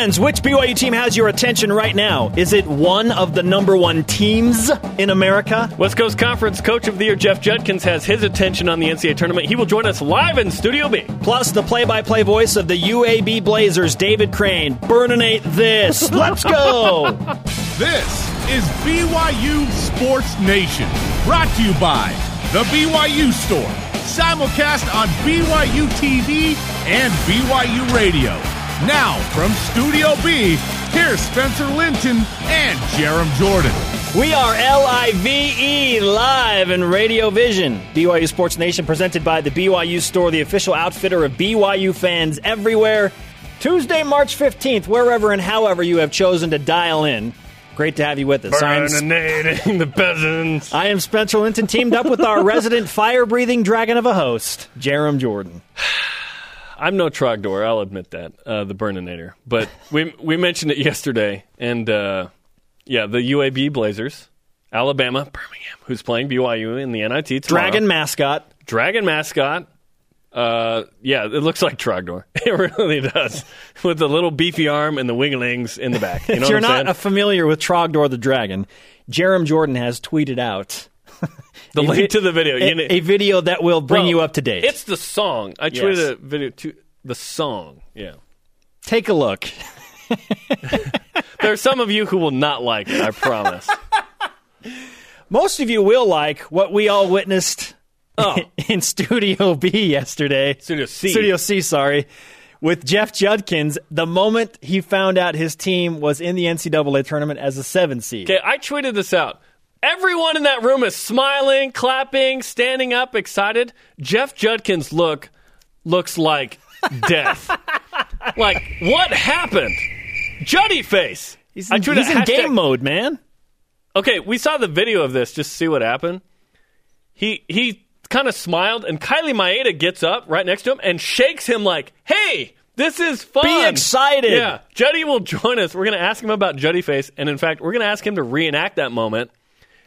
fans, which BYU team has your attention right now? Is it one of the number one teams in America? West Coast Conference Coach of the Year Jeff Judkins has his attention on the NCAA tournament. He will join us live in Studio B. Plus, the play by play voice of the UAB Blazers, David Crane. Burninate this. Let's go. This is BYU Sports Nation, brought to you by The BYU Store, simulcast on BYU TV and BYU Radio. Now, from Studio B, here's Spencer Linton and Jarom Jordan. We are L-I-V-E live in Radio Vision. BYU Sports Nation presented by the BYU Store, the official outfitter of BYU fans everywhere. Tuesday, March 15th, wherever and however you have chosen to dial in. Great to have you with us. I am, Burninating the peasants. I am Spencer Linton, teamed up with our resident fire-breathing dragon of a host, Jarom Jordan. I'm no Trogdor, I'll admit that, uh, the Burninator. But we we mentioned it yesterday, and uh, yeah, the UAB Blazers, Alabama, Birmingham, who's playing BYU in the NIT tomorrow. Dragon mascot. Dragon mascot. Uh, yeah, it looks like Trogdor. It really does, with the little beefy arm and the winglings in the back. You know if you're what I'm not saying? familiar with Trogdor the dragon, Jarom Jordan has tweeted out the link vi- to the video. a, a video that will bring Well, you up to date. It's the song. I Yes. tweeted a video to the song. Yeah. Take a look. There are some of you who will not like it, I promise. Most of you will like what we all witnessed Oh. in Studio B yesterday. Studio C. Studio C, sorry. With Jeff Judkins, the moment he found out his team was in the NCAA tournament as a seven seed. Okay, I tweeted this out. Everyone in that room is smiling, clapping, standing up, excited. Jeff Judkins look looks like death. like what happened? Juddy face. He's in, he's in game mode, man. Okay, we saw the video of this just to see what happened. He he kind of smiled, and Kylie Maeda gets up right next to him and shakes him like, "Hey, this is fun. Be excited." Yeah, Juddy will join us. We're going to ask him about Juddy face, and in fact, we're going to ask him to reenact that moment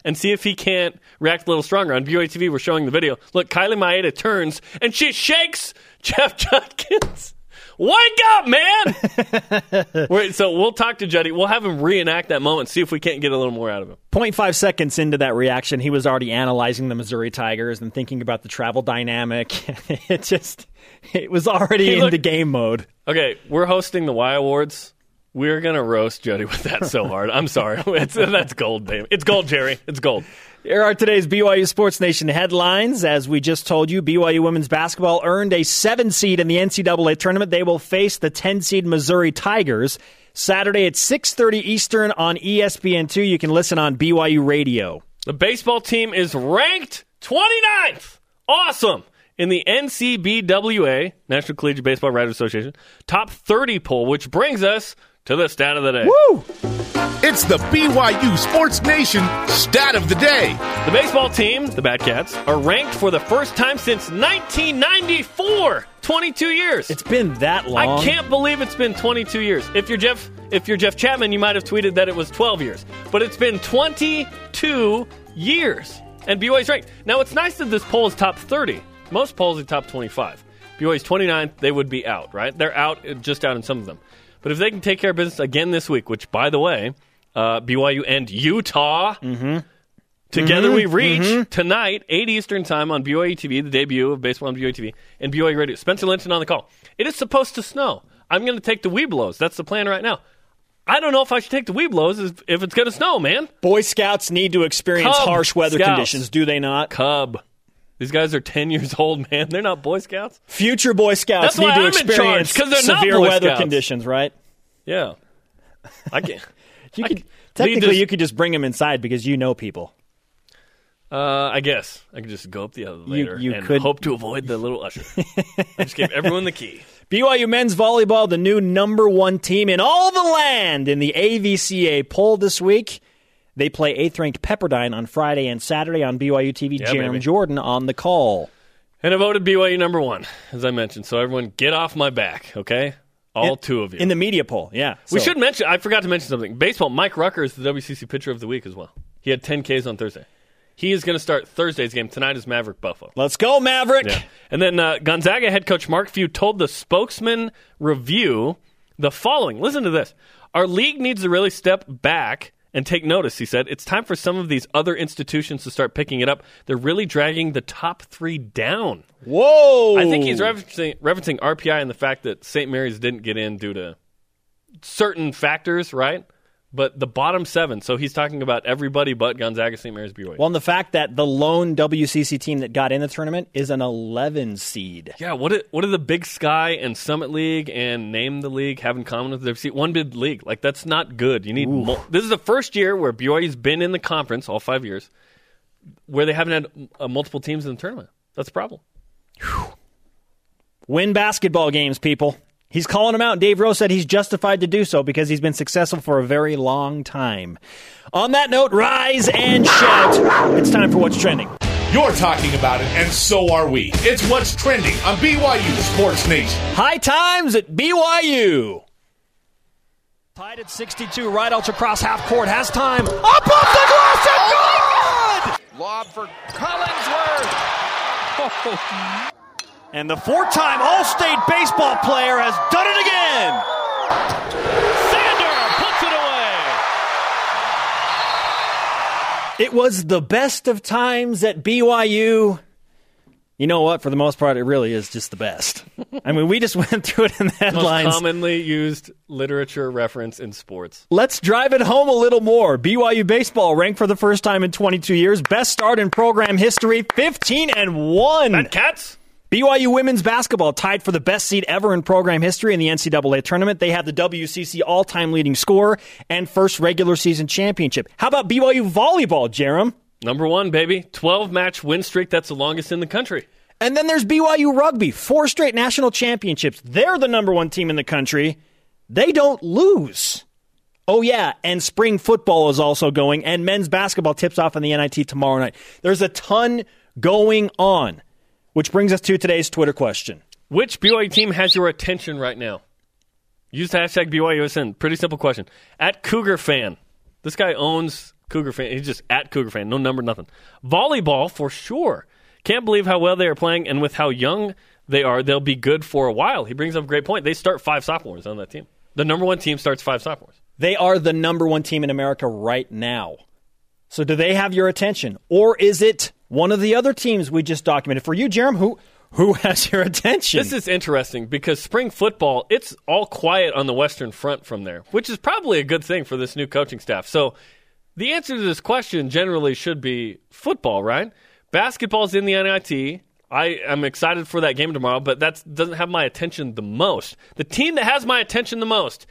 and see if he can't react a little stronger. On BYU TV, we're showing the video. Look, Kylie Maeda turns and she shakes Jeff Judkins. Wake up, man! Wait, so we'll talk to Juddy. We'll have him reenact that moment, see if we can't get a little more out of him. 0.5 seconds into that reaction, he was already analyzing the Missouri Tigers and thinking about the travel dynamic. it just, it was already He into looked- game mode. Okay, we're hosting the Y Awards. We're gonna roast Jody with that so hard. I'm sorry. It's, that's gold, baby. It's gold, Jerry. It's gold. Here are today's BYU Sports Nation headlines. As we just told you, BYU women's basketball earned a seven seed in the NCAA tournament. They will face the 10 seed Missouri Tigers Saturday at 6:30 Eastern on E ESPN2. You can listen on BYU Radio. The baseball team is ranked 29th. Awesome. In the NCBWA, National Collegiate Baseball Writers Association, top 30 poll, which brings us to the stat of the day. Woo! It's the BYU Sports Nation stat of the day. The baseball team, the Bat Cats, are ranked for the first time since 1994. 22 years. It's been that long. I can't believe it's been 22 years. If you're Jeff, if you're Jeff Chapman, you might have tweeted that it was 12 years, but it's been 22 years, and BYU's ranked. Now it's nice that this poll is top 30. Most polls are top 25. BYU's 29th, they would be out, right? They're out, just out in some of them. But if they can take care of business again this week, which by the way, uh, BYU and Utah. Mm-hmm. Together mm-hmm. we reach mm-hmm. tonight, 8 Eastern Time on BYU TV, the debut of baseball on BYU TV, and BYU Radio. Spencer Linton on the call. It is supposed to snow. I'm going to take the Webelos. That's the plan right now. I don't know if I should take the Webelos if- if it's going to snow, man. Boy Scouts need to experience Cub harsh weather Scouts. conditions, do they not? Cub. These guys are 10 years old, man. They're not Boy Scouts. Future Boy Scouts That's need to I'm in charge, severe weather Scouts. conditions, right? Yeah. I can't. You I could, technically, this- you could just bring them inside because you know people. Uh, I guess I could just go up the elevator you and could- hope to avoid the little usher. I just gave everyone the key. BYU men's volleyball, the new number one team in all the land in the AVCA poll this week. They play eighth ranked Pepperdine on Friday and Saturday on BYU TV. Yeah, Jeremy. Jordan on the call. And I voted BYU number one, as I mentioned. So everyone, get off my back, okay? All In- two of you. In the media poll, yeah. we So, should mention. I forgot to mention something. Baseball. Mike Rucker is the WCC pitcher of the week as well. He had 10 Ks on Thursday. He is going to start Thursday's game tonight. Is Maverick Buffo? Let's go, Maverick. Yeah. And then uh, Gonzaga head coach Mark Few told the Spokesman Review the following. Listen to this. Our league needs to really step back and take notice, he said. It's time for some of these other institutions to start picking it up. They're really dragging the top three down. Whoa! I think he's referencing, referencing RPI and the fact that St. Mary's didn't get in due to certain factors, right? But the bottom seven. So he's talking about everybody but Gonzaga, St. Mary's, BYU. Well, and the fact that the lone WCC team that got in the tournament is an 11 seed. Yeah, what do, what do the Big Sky and Summit League and Name the League have in common with their seat? One big league. Like that's not good. You need. Mo- this is the first year where BYU's been in the conference all five years, where they haven't had uh, multiple teams in the tournament. That's a problem. Win basketball games, people. He's calling him out. Dave Rose said he's justified to do so because he's been successful for a very long time. On that note, rise and shout. It's time for what's trending. You're talking about it, and so are we. It's what's trending on BYU Sports Nation. High times at BYU. Tied at 62, right ultra cross half court, has time. Up off the glass and good! Lob for Collinsworth. Oh. And the four time All State baseball player has done it again. Sander puts it away. It was the best of times at BYU. You know what? For the most part, it really is just the best. I mean, we just went through it in the headlines. Most commonly used literature reference in sports. Let's drive it home a little more. BYU baseball ranked for the first time in 22 years, best start in program history, 15 and 1. That cats. BYU women's basketball tied for the best seed ever in program history in the NCAA tournament. They have the WCC all time leading score and first regular season championship. How about BYU volleyball, Jerem? Number one, baby. 12 match win streak. That's the longest in the country. And then there's BYU rugby, four straight national championships. They're the number one team in the country. They don't lose. Oh, yeah, and spring football is also going, and men's basketball tips off on the NIT tomorrow night. There's a ton going on, which brings us to today's Twitter question. Which BYU team has your attention right now? Use the hashtag BYUSN. Pretty simple question. At Cougar fan. This guy owns Cougar fan. He's just at Cougar fan. No number, nothing. Volleyball for sure. Can't believe how well they are playing, and with how young they are, they'll be good for a while. He brings up a great point. They start five sophomores on that team. The number one team starts five sophomores. They are the number one team in America right now. So do they have your attention? Or is it one of the other teams we just documented? For you, Jerem, who who has your attention? This is interesting because spring football, it's all quiet on the Western Front from there, which is probably a good thing for this new coaching staff. So the answer to this question generally should be football, right? Basketball's in the NIT. I am excited for that game tomorrow, but that doesn't have my attention the most. The team that has my attention the most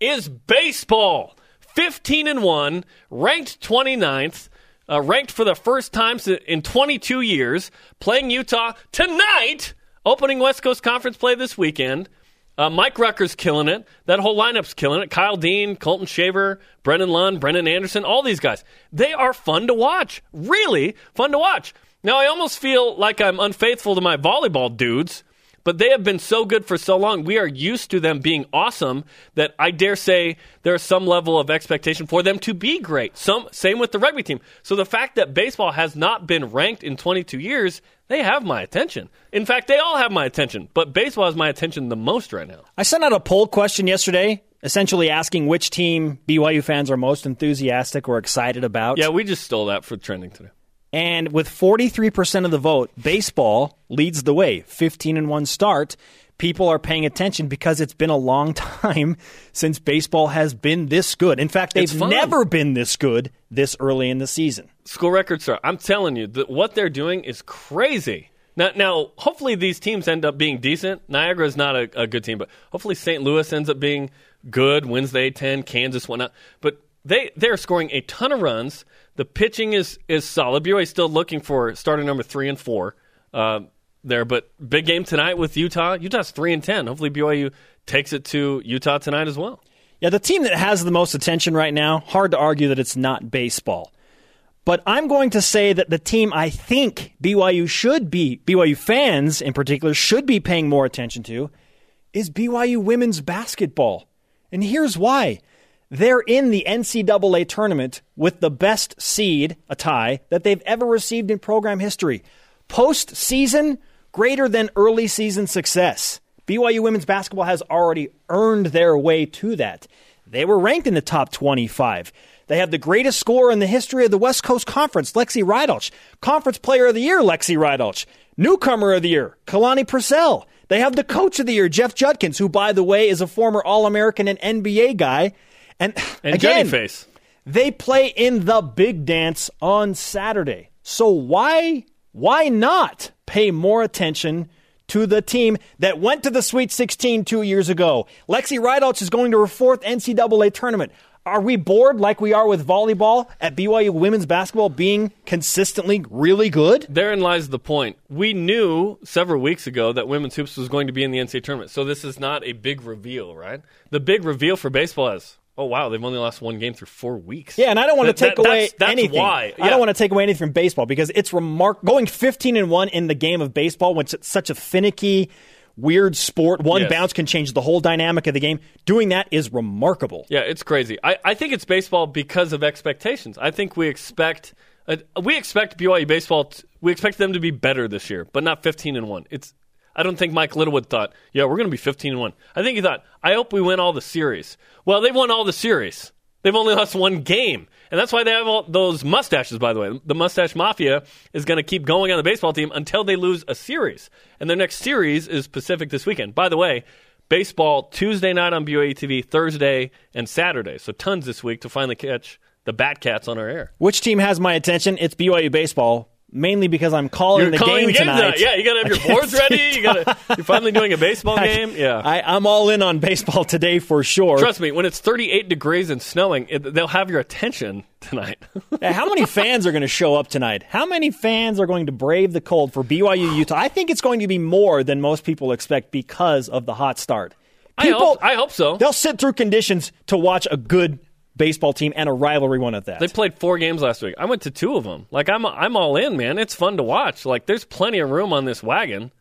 is baseball. 15 and 1, ranked 29th, uh, ranked for the first time in 22 years, playing Utah tonight, opening West Coast Conference play this weekend. Uh, Mike Rucker's killing it. That whole lineup's killing it. Kyle Dean, Colton Shaver, Brennan Lund, Brendan Anderson, all these guys. They are fun to watch. Really fun to watch. Now, I almost feel like I'm unfaithful to my volleyball dudes, but they have been so good for so long. We are used to them being awesome that I dare say there's some level of expectation for them to be great. Some same with the rugby team. So the fact that baseball has not been ranked in 22 years, they have my attention. In fact, they all have my attention, but baseball has my attention the most right now. I sent out a poll question yesterday, essentially asking which team BYU fans are most enthusiastic or excited about. Yeah, we just stole that for trending today. And with 43% of the vote, baseball leads the way. 15 and 1 start. People are paying attention because it's been a long time since baseball has been this good. In fact, It's they've never been this good this early in the season. School record start. I'm telling you that what they're doing is crazy. Now, now, hopefully these teams end up being decent. Niagara is not a, a good team, but hopefully St. Louis ends up being good. Wednesday, ten, Kansas, whatnot. But they they're scoring a ton of runs. The pitching is is solid. BYU still looking for starter number three and four uh, there, but big game tonight with Utah. Utah's three and ten. Hopefully BYU takes it to Utah tonight as well. Yeah, the team that has the most attention right now, hard to argue that it's not baseball. But I'm going to say that the team I think BYU should be, BYU fans in particular, should be paying more attention to is BYU women's basketball. And here's why. They're in the NCAA tournament with the best seed, a tie, that they've ever received in program history. Postseason, greater than early season success. BYU women's basketball has already earned their way to that. They were ranked in the top 25. They have the greatest scorer in the history of the West Coast Conference, Lexi Rydalch. Conference Player of the Year, Lexi Rydalch. Newcomer of the Year, Kalani Purcell. They have the Coach of the Year, Jeff Judkins, who, by the way, is a former All American and NBA guy. And, And again, they play in the big dance on Saturday. So why why not pay more attention to the team that went to the Sweet 16 two years ago? Lexi Rydalch is going to her fourth NCAA tournament. Are we bored like we are with volleyball at BYU women's basketball being consistently really good? Therein lies the point. We knew several weeks ago that women's hoops was going to be in the NCAA tournament, so this is not a big reveal, right? The big reveal for baseball is, oh wow, they've only lost one game through four weeks. Yeah, and I don't want to take that- away that's, that's anything. Why? I don't want to take away anything from baseball because it's remark going 15 and 1 in the game of baseball which it's such a finicky weird sport. One Yes. bounce can change the whole dynamic of the game. Doing that is remarkable. Yeah, it's crazy. I, I think it's baseball because of expectations. I think we expect uh, we expect BYU baseball. T- we expect them to be better this year, but not fifteen and one. It's. I don't think Mike Littlewood thought, yeah, we're going to be fifteen and one. I think he thought, I hope we win all the series. Well, they've won all the series. They've only lost one game, and that's why they have all those mustaches. By the way, the mustache mafia is going to keep going on the baseball team until they lose a series, and their next series is Pacific this weekend. By the way, baseball Tuesday night on BYU TV, Thursday and Saturday. So tons this week to finally catch the Bat Cats on our air. Which team has my attention? It's BYU baseball, mainly because I'm calling You're the calling game the game tonight. tonight. Yeah, you got to have your boards ready. You got to. You're finally doing a baseball game. Yeah. I, I'm all in on baseball today for sure. Trust me, when it's 38 degrees and snowing, it, they'll have your attention tonight. Yeah, How many fans are going to show up tonight? How many fans are going to brave the cold for BYU Utah? I think it's going to be more than most people expect because of the hot start. I hope- I hope so. They'll sit through conditions to watch a good baseball team and a rivalry one at that. They played four games last week. I went to two of them. Like I'm, I'm all in, man. It's fun to watch. Like there's plenty of room on this wagon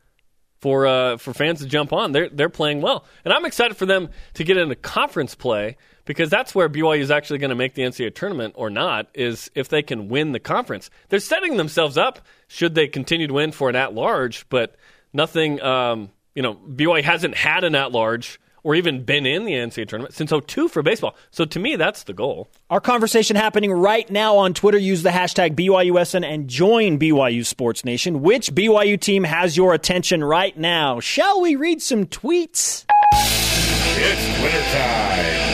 for uh, for fans to jump on. They're they're playing well, and I'm excited for them to get into conference play because that's where BYU is actually going to make the NCAA tournament or not. Is if they can win the conference, they're setting themselves up. Should they continue to win for an at large, but nothing. Um, you know, BYU hasn't had an at large. Or even been in the NCAA tournament since 02 for baseball. So to me, that's the goal. Our conversation happening right now on Twitter. Use the hashtag BYUSN and join BYU Sports Nation. Which BYU team has your attention right now? Shall we read some tweets? It's Twitter time.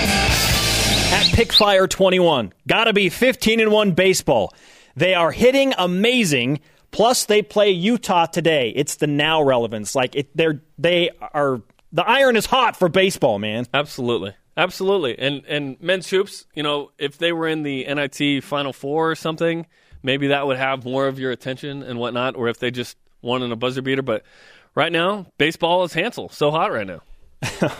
At Pickfire21, gotta be 15 and 1 baseball. They are hitting amazing. Plus, they play Utah today. It's the now relevance. Like it, they're they are the iron is hot for baseball, man. Absolutely. Absolutely. And and men's hoops, you know, if they were in the NIT Final Four or something, maybe that would have more of your attention and whatnot, or if they just won in a buzzer beater. But right now, baseball is Hansel. So hot right now.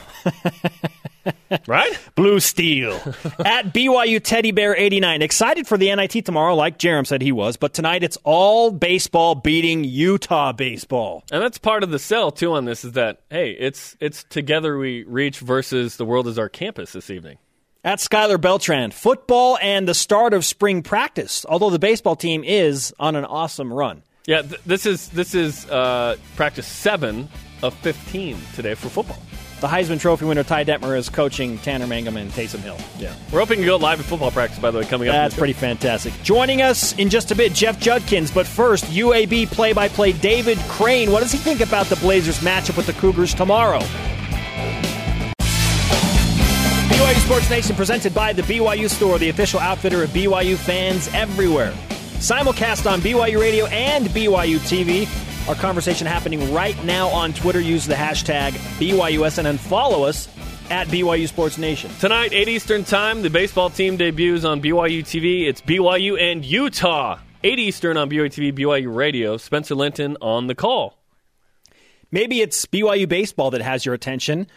right? Blue Steel. At BYU Teddy Bear 89. Excited for the NIT tomorrow, like Jerem said he was, but tonight it's all baseball beating Utah baseball. And that's part of the sell too on this is that hey, it's it's together we reach versus the world is our campus this evening. At Skylar Beltran, football and the start of spring practice, although the baseball team is on an awesome run. Yeah, th- this is this is uh, practice seven of fifteen today for football. The Heisman Trophy winner Ty Detmer is coaching Tanner Mangum and Taysom Hill. Yeah, we're hoping to go live at football practice. By the way, coming up. That's pretty fantastic. Joining us in just a bit, Jeff Judkins. But first, UAB play by play David Crane. What does he think about the Blazers matchup with the Cougars tomorrow? BYU Sports Nation presented by the BYU Store, the official outfitter of BYU fans everywhere. Simulcast on BYU Radio and BYU TV. Our conversation happening right now on Twitter. Use the hashtag BYUSN and follow us at BYU Sports Nation. Tonight, 8 Eastern Time, the baseball team debuts on BYU TV. It's BYU and Utah. 8 Eastern on BYU TV, BYU Radio. Spencer Linton on the call. Maybe it's BYU baseball that has your attention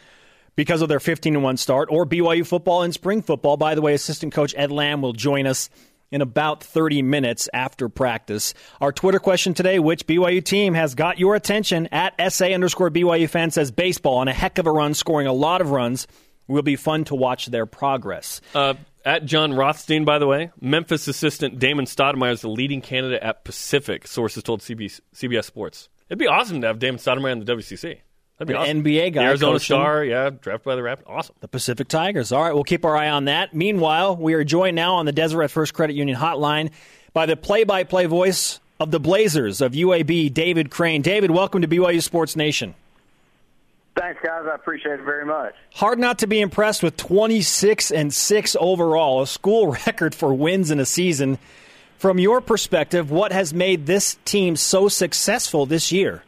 because of their 15 1 start, or BYU football and spring football. By the way, assistant coach Ed Lamb will join us in about 30 minutes after practice. Our Twitter question today which BYU team has got your attention? At SA underscore BYU fan says baseball on a heck of a run, scoring a lot of runs. Will be fun to watch their progress. Uh, at Jon Rothstein, by the way, Memphis assistant Damon Stoudamire is the leading candidate at Pacific, sources told CBS, Sports. It'd be awesome to have Damon Stoudamire in the WCC. That'd be An awesome. NBA guy. The Arizona coaching Star, yeah, drafted by the Raptors. Awesome. The Pacific Tigers. All right, we'll keep our eye on that. Meanwhile, we are joined now on the Deseret First Credit Union hotline by the play-by-play voice of the Blazers of UAB, David Crane. David, welcome to BYU Sports Nation. Thanks, guys. I appreciate it very much. Hard not to be impressed with 26 and 6 overall, a school record for wins in a season. From your perspective, what has made this team so successful this year?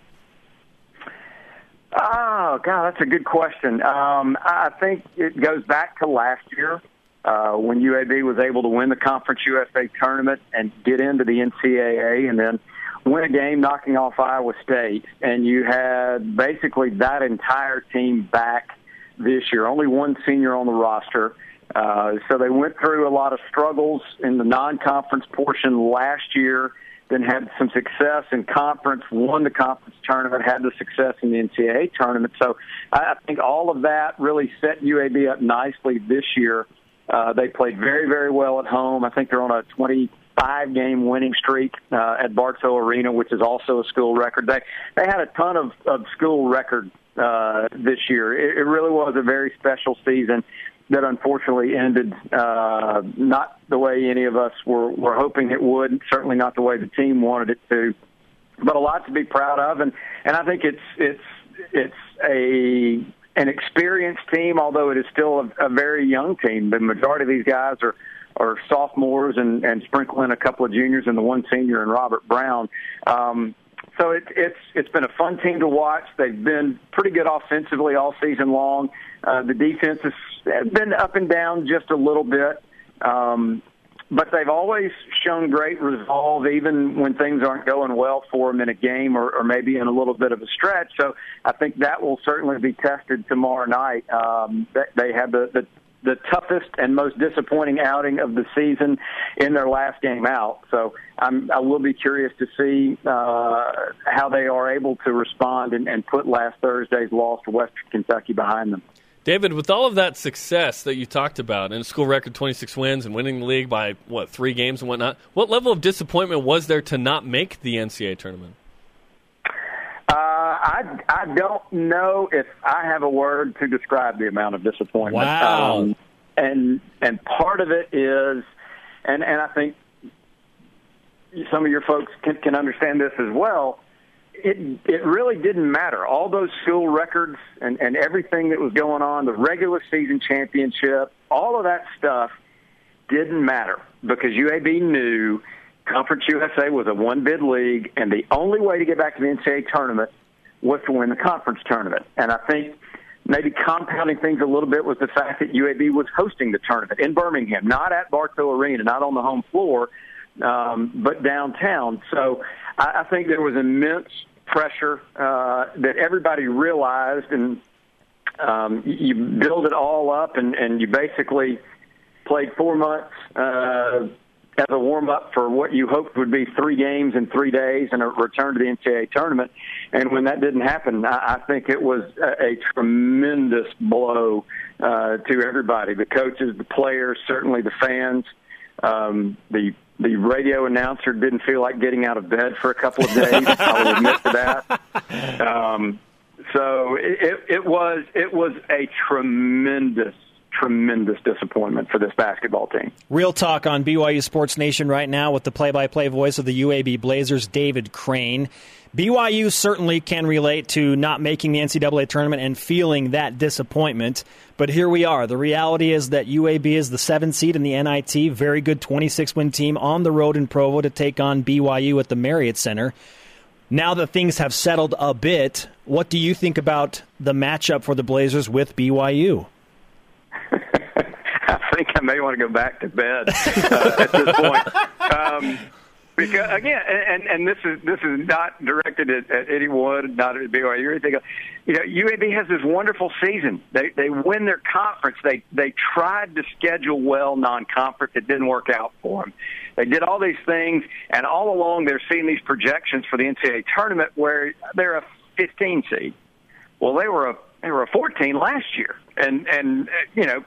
Oh, God, that's a good question. Um, I think it goes back to last year uh, when UAB was able to win the Conference USA tournament and get into the NCAA and then win a game knocking off Iowa State. And you had basically that entire team back this year. Only one senior on the roster. Uh, so they went through a lot of struggles in the non-conference portion last year then had some success in conference, won the conference tournament, had the success in the NCAA tournament. So I think all of that really set UAB up nicely this year. Uh, they played very, very well at home. I think they're on a 25 game winning streak uh, at Bartow Arena, which is also a school record. They they had a ton of, of school records uh, this year. It, it really was a very special season that unfortunately ended uh, not the way any of us were, were hoping it would. Certainly not the way the team wanted it to. But a lot to be proud of, and and I think it's it's it's a an experienced team, although it is still a, a very young team. The majority of these guys are are sophomores and and sprinkle in a couple of juniors and the one senior and Robert Brown. Um, so it, it's it's been a fun team to watch. They've been pretty good offensively all season long. Uh, the defense has been up and down just a little bit, um, but they've always shown great resolve, even when things aren't going well for them in a game or, or maybe in a little bit of a stretch. So I think that will certainly be tested tomorrow night. Um, they had the, the the toughest and most disappointing outing of the season in their last game out. So I'm, I will be curious to see uh, how they are able to respond and, and put last Thursday's loss to Western Kentucky behind them. David, with all of that success that you talked about and a school record 26 wins and winning the league by, what, three games and whatnot, what level of disappointment was there to not make the NCAA tournament? I, I don't know if I have a word to describe the amount of disappointment. Wow. Um, and, and part of it is, and, and I think some of your folks can, can understand this as well it it really didn't matter. All those school records and, and everything that was going on, the regular season championship, all of that stuff didn't matter because UAB knew Conference USA was a one bid league, and the only way to get back to the NCAA tournament was to win the conference tournament. And I think maybe compounding things a little bit was the fact that UAB was hosting the tournament in Birmingham, not at Bartow Arena, not on the home floor, um, but downtown. So I, I think there was immense pressure uh, that everybody realized, and um, you build it all up, and, and you basically played four months uh, as a warm up for what you hoped would be three games in three days and a return to the NCAA tournament. And when that didn't happen, I, I think it was a, a tremendous blow uh, to everybody the coaches, the players, certainly the fans, um, the the radio announcer didn't feel like getting out of bed for a couple of days. I will admit to that. Um, so it, it was it was a tremendous tremendous disappointment for this basketball team. Real talk on BYU Sports Nation right now with the play-by-play voice of the UAB Blazers, David Crane. BYU certainly can relate to not making the NCAA tournament and feeling that disappointment. But here we are. The reality is that UAB is the seventh seed in the NIT, very good 26 win team on the road in Provo to take on BYU at the Marriott Center. Now that things have settled a bit, what do you think about the matchup for the Blazers with BYU? Think I may want to go back to bed uh, at this point. Um, because again, and and this is this is not directed at, at anyone, not at BYU or anything. You know, UAB has this wonderful season. They they win their conference. They they tried to schedule well non-conference. It didn't work out for them. They did all these things, and all along they're seeing these projections for the NCAA tournament where they're a 15 seed. Well, they were a they were a 14 last year, and and you know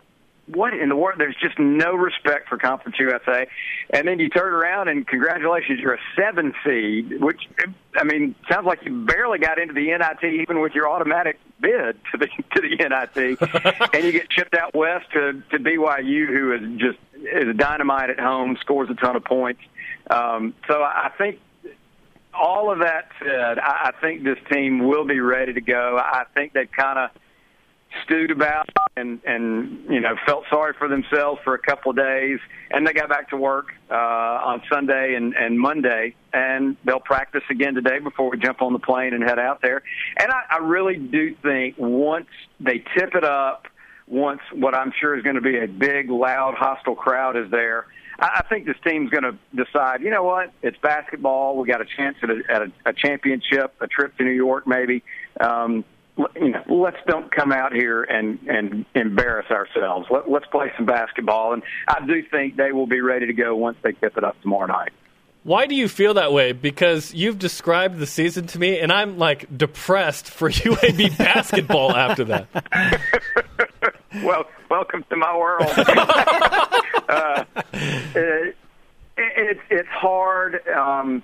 what in the world? There's just no respect for Conference USA. And then you turn around and congratulations, you're a seven seed, which I mean sounds like you barely got into the NIT even with your automatic bid to the to the NIT, and you get shipped out west to to BYU, who is just is dynamite at home, scores a ton of points. Um, so I think all of that said, I, I think this team will be ready to go. I think they've kind of stewed about and and you know felt sorry for themselves for a couple of days, and they got back to work uh, on Sunday and and Monday, and they'll practice again today before we jump on the plane and head out there. And I, I really do think once they tip it up, once what I'm sure is going to be a big, loud, hostile crowd is there. I think this team's going to decide. You know what? It's basketball. We got a chance at a, at a, a championship, a trip to New York, maybe. Um, you know, let's don't come out here and and embarrass ourselves. Let, let's play some basketball, and I do think they will be ready to go once they tip it up tomorrow night. Why do you feel that way? Because you've described the season to me, and I'm like depressed for UAB basketball after that. well, welcome to my world. uh, it, it, it's hard um,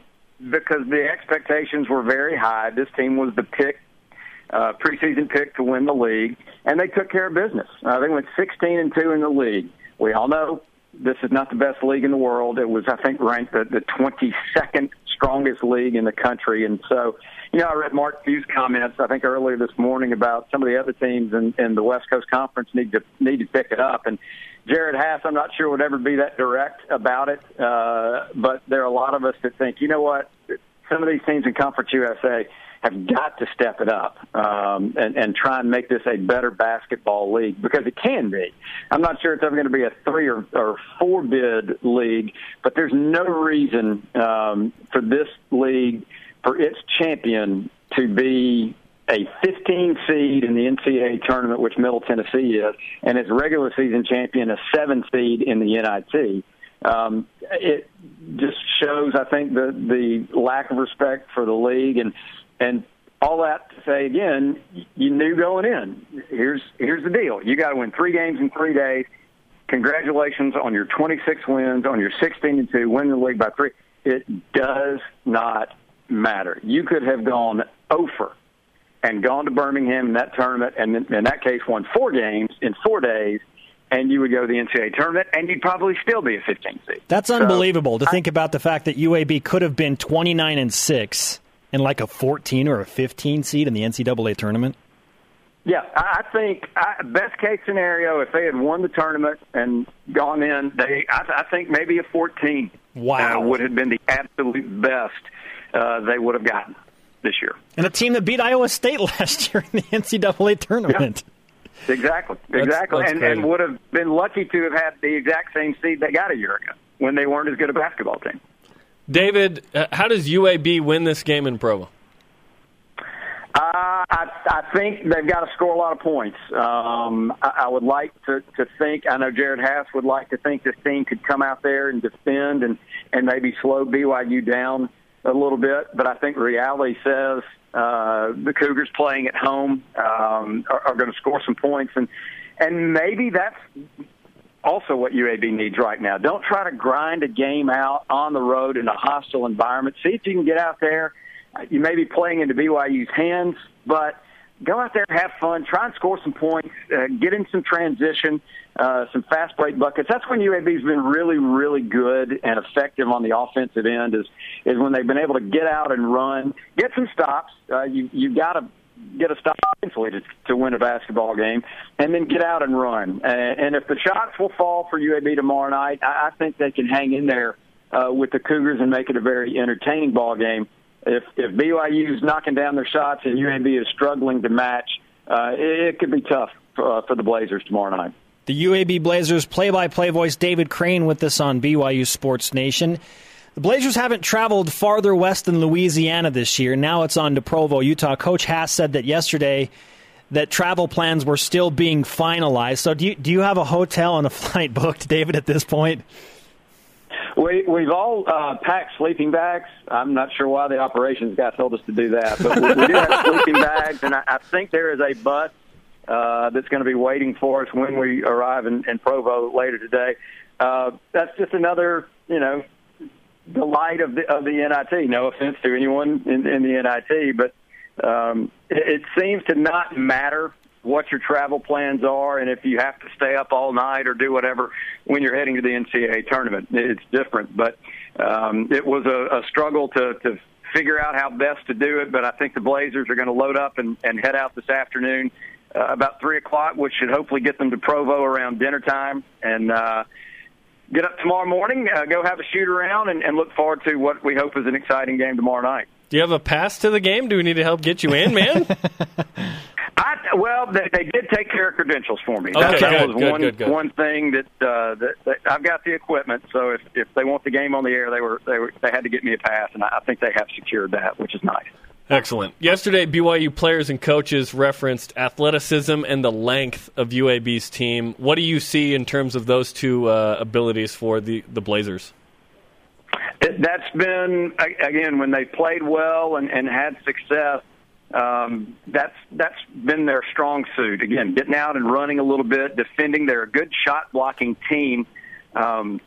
because the expectations were very high. This team was the pick, uh, preseason pick to win the league, and they took care of business. Uh, they went 16 and two in the league. We all know this is not the best league in the world. It was, I think, ranked the, the 22nd strongest league in the country, and so you know, I read Mark Few's comments I think earlier this morning about some of the other teams in, in the West Coast Conference need to need to pick it up. And Jerod Haase, I'm not sure would ever be that direct about it, uh, but there are a lot of us that think, you know what, some of these teams in Conference USA have got to step it up um, and, and try and make this a better basketball league because it can be. I'm not sure it's ever going to be a three or, or four bid league, but there's no reason um, for this league for its champion to be a 15 seed in the NCAA tournament, which Middle Tennessee is, and its regular season champion, a seven seed in the NIT. Um, it just shows, I think, the the lack of respect for the league and and all that to say again, you knew going in. Here's here's the deal: you got to win three games in three days. Congratulations on your 26 wins, on your 16 and two, win the league by three. It does not matter. You could have gone over and gone to Birmingham in that tournament, and in that case, won four games in four days, and you would go to the NCAA tournament, and you'd probably still be a 15 seed. That's unbelievable so, to think about the fact that UAB could have been 29 and six and like a 14 or a 15 seed in the NCAA tournament. Yeah, I think I, best case scenario if they had won the tournament and gone in, they I, I think maybe a 14 wow. uh, would have been the absolute best uh, they would have gotten this year. And a team that beat Iowa State last year in the NCAA tournament. Yeah. Exactly, exactly, that's, that's and, and would have been lucky to have had the exact same seed they got a year ago when they weren't as good a basketball team. David, uh, how does UAB win this game in Provo? Uh, I, I think they've got to score a lot of points. Um, I, I would like to, to think. I know Jerod Haase would like to think this team could come out there and defend and and maybe slow BYU down a little bit, but I think reality says uh, the Cougars playing at home um, are, are going to score some points, and and maybe that's also what UAB needs right now. Don't try to grind a game out on the road in a hostile environment. See if you can get out there. You may be playing into BYU's hands, but go out there, have fun, try and score some points, uh, get in some transition, uh, some fast break buckets. That's when UAB's been really, really good and effective on the offensive end. Is is when they've been able to get out and run, get some stops. Uh, you you got to get a stop eventually to, win a basketball game, and then get out and run. Uh, and if the shots will fall for UAB tomorrow night, I, I think they can hang in there uh, with the Cougars and make it a very entertaining ball game if if BYU is knocking down their shots and UAB is struggling to match, uh, it, it could be tough for, uh, for the Blazers tomorrow night. The UAB Blazers play-by-play voice David Crane with us on BYU Sports Nation. The Blazers haven't traveled farther west than Louisiana this year. Now it's on to Provo, Utah. Coach Haase said that yesterday that travel plans were still being finalized. So do you, do you have a hotel and a flight booked, David, at this point? We, we've all uh, packed sleeping bags. I'm not sure why the operations guy told us to do that, but we, we do have sleeping bags, and I, I think there is a bus uh, that's going to be waiting for us when we arrive in, in Provo later today. Uh, that's just another, you know, delight of the of the NIT. No offense to anyone in, in the NIT, but um, it, it seems to not matter what your travel plans are and if you have to stay up all night or do whatever when you're heading to the NCAA tournament. It's different, but um, it was a, a struggle to, to figure out how best to do it. But I think the Blazers are going to load up and, and head out this afternoon uh, about three o'clock, which should hopefully get them to Provo around dinner time and. uh Get up tomorrow morning, uh, go have a shoot around, and, and look forward to what we hope is an exciting game tomorrow night. Do you have a pass to the game? Do we need to help get you in, man? I, well, they, they did take care of credentials for me. Okay, that, that good, was good, one good, good. one thing that, uh, that, that I've got the equipment. So if if they want the game on the air, they were they were they had to get me a pass, and I, I think they have secured that, which is nice. Excellent. Yesterday, BYU players and coaches referenced athleticism and the length of UAB's team. What do you see in terms of those two uh, abilities for the, the Blazers? That's been again when they played well and, and had success. Um, that's that's been their strong suit. Again, getting out and running a little bit, defending. They're a good shot blocking team. Um,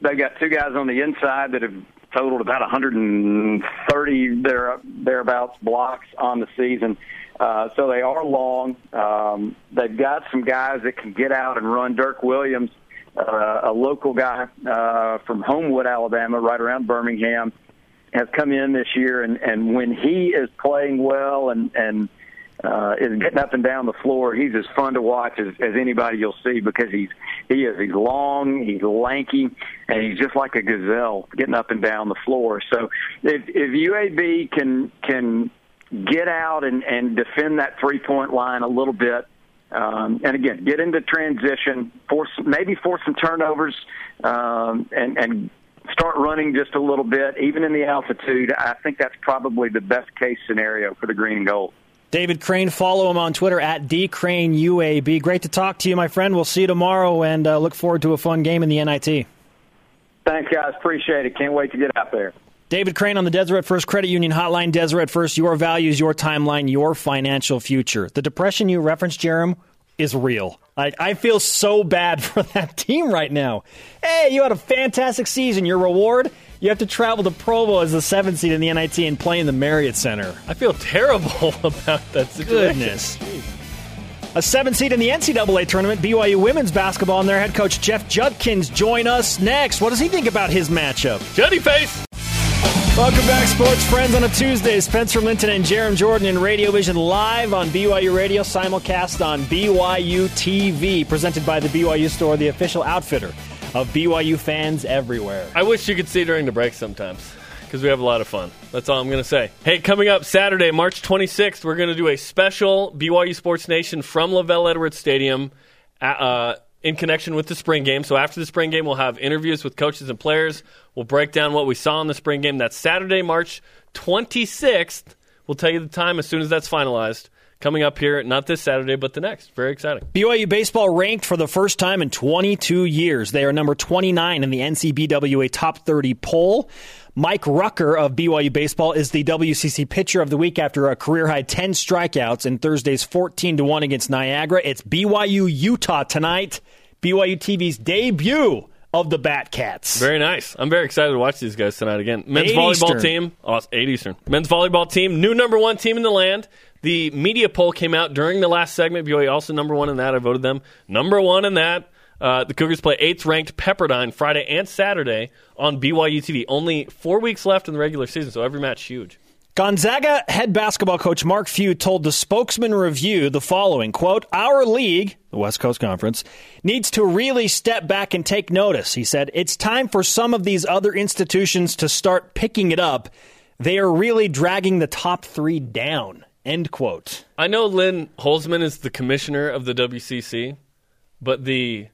they've got two guys on the inside that have totaled about 130 there thereabouts blocks on the season. Uh, so they are long. Um, they've got some guys that can get out and run. Dirk Williams, uh, a local guy uh, from Homewood, Alabama, right around Birmingham, has come in this year, and, and when he is playing well and and uh, is getting up and down the floor, he's as fun to watch as, as anybody you'll see because he's he is he's long, he's lanky, and he's just like a gazelle getting up and down the floor. So if if UAB can can get out and and defend that three point line a little bit. Um, and again, get into transition, force maybe force some turnovers, um, and and start running just a little bit, even in the altitude. I think that's probably the best case scenario for the green and gold. David Crane, follow him on Twitter at dcraneuab. Great to talk to you, my friend. We'll see you tomorrow and uh, look forward to a fun game in the NIT. Thanks, guys. Appreciate it. Can't wait to get out there. David Crane on the Deseret First Credit Union Hotline. Deseret First, your values, your timeline, your financial future. The depression you referenced, Jerem, is real. I, I feel so bad for that team right now. Hey, you had a fantastic season. Your reward? You have to travel to Provo as the seventh seed in the NIT and play in the Marriott Center. I feel terrible about that situation. Goodness. A seven seed in the NCAA tournament, BYU women's basketball, and their head coach Jeff Judkins join us next. What does he think about his matchup? Juddy face. Welcome back, sports friends, on a Tuesday. Spencer Linton and Jarom Jordan in Radio Vision live on BYU Radio, simulcast on BYU TV, presented by the BYU Store, the official outfitter of BYU fans everywhere. I wish you could see during the break sometimes because we have a lot of fun. That's all I'm going to say. Hey, coming up Saturday, March 26th, we're going to do a special BYU Sports Nation from LaVell Edwards Stadium uh, in connection with the spring game. So after the spring game, we'll have interviews with coaches and players. We'll break down what we saw in the spring game. That's Saturday, March 26th. We'll tell you the time as soon as that's finalized. Coming up here, not this Saturday, but the next. Very exciting. BYU baseball ranked for the first time in 22 years. They are number 29 in the NCBWA Top 30 poll. Mike Rucker of BYU Baseball is the WCC Pitcher of the Week after a career high 10 strikeouts in Thursday's 14 to 1 against Niagara. It's BYU Utah tonight. BYU TV's debut of the Batcats. Very nice. I'm very excited to watch these guys tonight again. Men's volleyball Eastern. team, oh, 8 Eastern. Men's volleyball team, new number one team in the land. The media poll came out during the last segment. BYU also number one in that. I voted them number one in that. Uh, the Cougars play eighth ranked Pepperdine Friday and Saturday on BYU TV. Only four weeks left in the regular season, so every match huge. Gonzaga head basketball coach Mark Few told the Spokesman Review the following quote, Our league, the West Coast Conference, needs to really step back and take notice. He said, It's time for some of these other institutions to start picking it up. They are really dragging the top three down. End quote. I know Lynn Holzman is the commissioner of the WCC, but the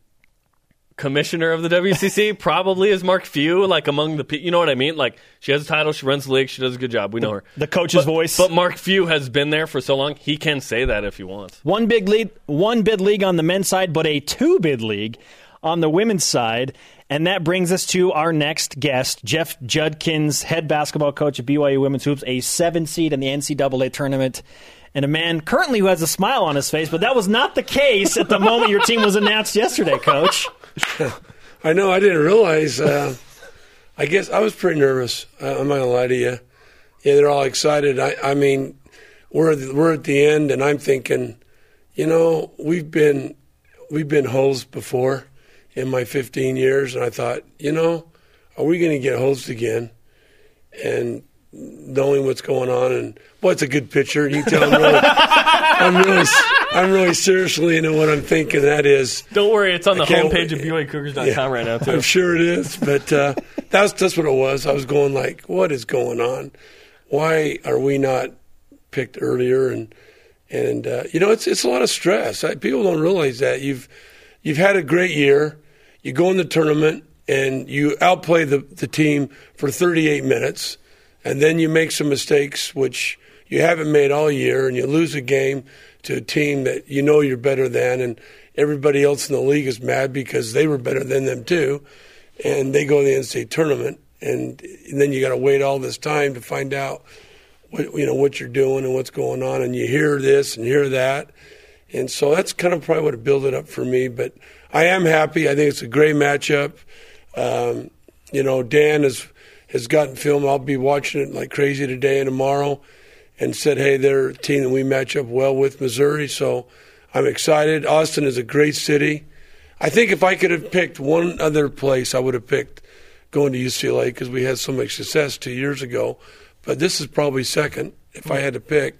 commissioner of the WCC probably is Mark Few, like among the people. You know what I mean? Like she has a title, she runs the league, she does a good job. We know her. The coach's But- voice. But Mark Few has been there for so long, he can say that if he wants. One big lead, one bid league on the men's side, but a two bid league on the women's side. And that brings us to our next guest, Jeff Judkins, head basketball coach at BYU Women's Hoops, a seven seed in the NCAA tournament. and a man currently who has a smile on his face, but that was not the case at the moment your team was announced yesterday, Coach. I know. I didn't realize. Uh, I guess I was pretty nervous. I, I'm not gonna lie to you. Yeah, they're all excited. I, I mean, we're we're at the end, and I'm thinking, you know, we've been we've been hosed before in my 15 years, and I thought, you know, are we going to get hosed again? And knowing what's going on, and well, it's a good picture. You tell I'm really, I'm really, I'm really seriously into what I'm thinking. That is, Don't worry, it's on the homepage of. BYUCougars.com Yeah. right now, too. I'm sure it is, but uh, that's that's what it was. I was going like, what is going on? Why are we not picked earlier? And and uh, you know, it's it's a lot of stress. I, people don't realize that you've you've had a great year. You go in the tournament and you outplay the the team for 38 minutes, and then you make some mistakes which you haven't made all year, and you lose a game to a team that you know you're better than, and everybody else in the league is mad because they were better than them too, and they go to the NCAA tournament, and, and then you got to wait all this time to find out what you know what you're doing and what's going on, and you hear this and hear that, and so that's kind of probably what built it up for me. But I am happy. I think it's a great matchup. Um, you know, Dan has has gotten film. I'll be watching it like crazy today and tomorrow, and said, hey, they're a team that we match up well with Missouri. So I'm excited. Austin is a great city. I think if I could have picked one other place, I would have picked going to UCLA because we had so much success two years ago. But this is probably second if I had to pick.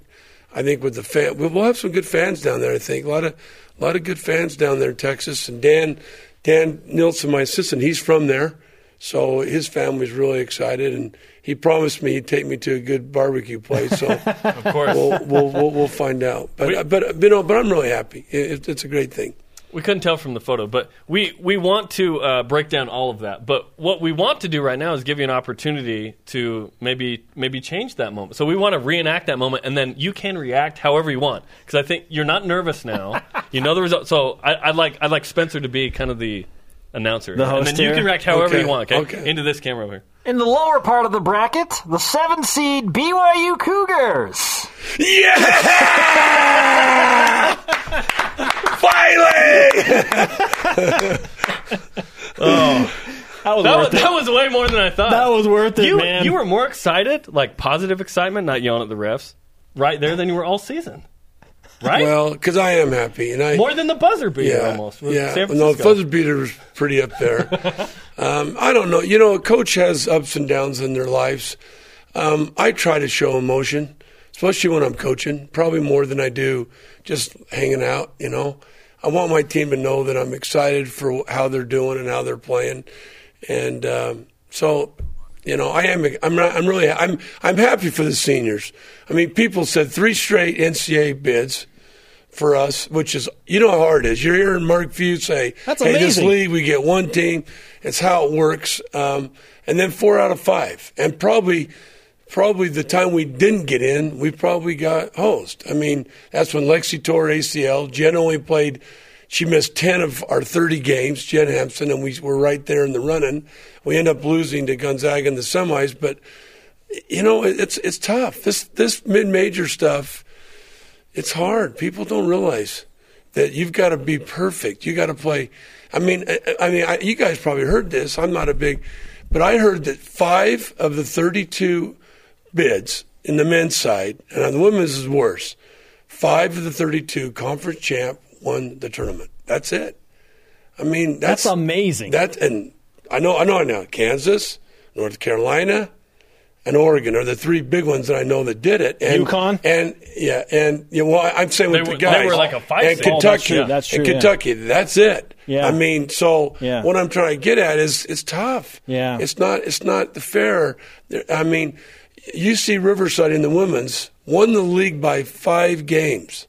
I think with the fan, we'll have some good fans down there. I think a lot of a lot of good fans down there in Texas. And Dan Dan Nilsson, my assistant, he's from there, so his family's really excited. And he promised me he'd take me to a good barbecue place. So of course. we'll, we'll, we'll we'll find out. But but you know, but I'm really happy. It, it's a great thing. We couldn't tell from the photo, but we, we want to uh, break down all of that. But what we want to do right now is give you an opportunity to maybe maybe change that moment. So we want to reenact that moment, and then you can react however you want. Because I think you're not nervous now. you know the result. So I, I'd like I'd like Spencer to be kind of the announcer, The and host then you can react however Okay, you want. Okay? okay. into this camera over here. In the lower part of the bracket, the seven seed BYU Cougars. Yeah! Finally! That was That was, that was way more than I thought. That was worth it, you, man. You were more excited, like positive excitement, not yelling at the refs, right there than you were all season. Right? Well, because I am happy, and I more than the buzzer beater yeah, almost. yeah. San No, Francisco. Fuzzy Beater was pretty up there. um, I don't know. You know, a coach has ups and downs in their lives. Um, I try to show emotion, especially when I'm coaching, probably more than I do just hanging out. You know, I want my team to know that I'm excited for how they're doing and how they're playing, and um, so. You know, I am. I'm. Not, I'm really. I'm. I'm happy for the seniors. I mean, people said three straight NCAA bids for us, which is you know how hard it is. You're hearing Mark Few say, That's "Hey, this amazing. league we get one team." It's how it works, um, and then four out of five, and probably, probably the time we didn't get in, we probably got hosed. I mean, that's when Lexi tore ACL. Jen only played. She missed ten of our thirty games, Jen Hamson, and we were right there in the running. We end up losing to Gonzaga in the semis, but you know it's it's tough. This this mid major stuff it's hard. People don't realize that you've got to be perfect. You got to play. I mean, I, I mean, I, you guys probably heard this. I'm not a big, but I heard that five of the 32 bids in the men's side, and on the women's is worse. Five of the 32 conference champ won the tournament. That's it. I mean, that's, That's amazing. That and I know, I know, I know. Kansas, North Carolina, and Oregon are the three big ones that I know that did it. And, UConn? and yeah, and yeah, well, I'm saying with They the were- they were like a five and seed. Oh, Kentucky. that's true, that's true, And yeah. Kentucky, that's it. Yeah. I mean, so Yeah. what I'm trying to get at is it's tough. Yeah. It's not. It's not the fair. I mean, UC Riverside in the women's won the league by five games,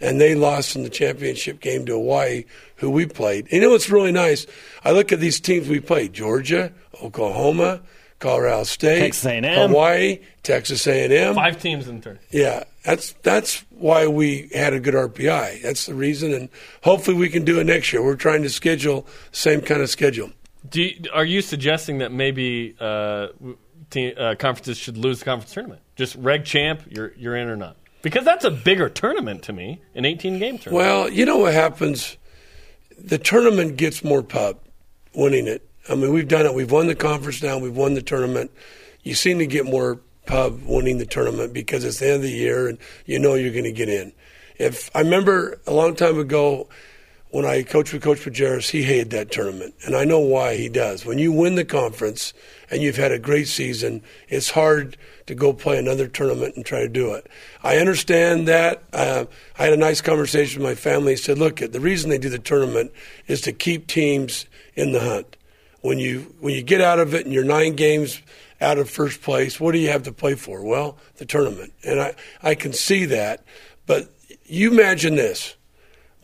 and they lost in the championship game to Hawaii, who we played. You know what's really nice? I look at these teams we played: Georgia, Oklahoma, Colorado State, Texas A&M. Hawaii, Texas A&M. Five teams in the turn. Yeah, that's that's why we had a good RPI. That's the reason, and hopefully we can do it next year. We're trying to schedule same kind of schedule. Do you, are you suggesting that maybe uh, w- te- uh, conferences should lose the conference tournament? Just reg champ, you're you're in or not? Because that's a bigger tournament to me, an 18 game tournament. Well, you know what happens? The tournament gets more pub winning it. I mean, we've done it. We've won the conference now. We've won the tournament. You seem to get more pub winning the tournament because it's the end of the year and you know you're going to get in. If I remember a long time ago when I coached with Coach Majerus, he hated that tournament, and I know why he does. When you win the conference and you've had a great season, it's hard to go play another tournament and try to do it. I understand that. Uh, I had a nice conversation with my family. He said, "Look, the reason they do the tournament is to keep teams in the hunt. When you when you get out of it and you're nine games." out of first place, what do you have to play for? Well, the tournament. And I, I can see that. But you imagine this.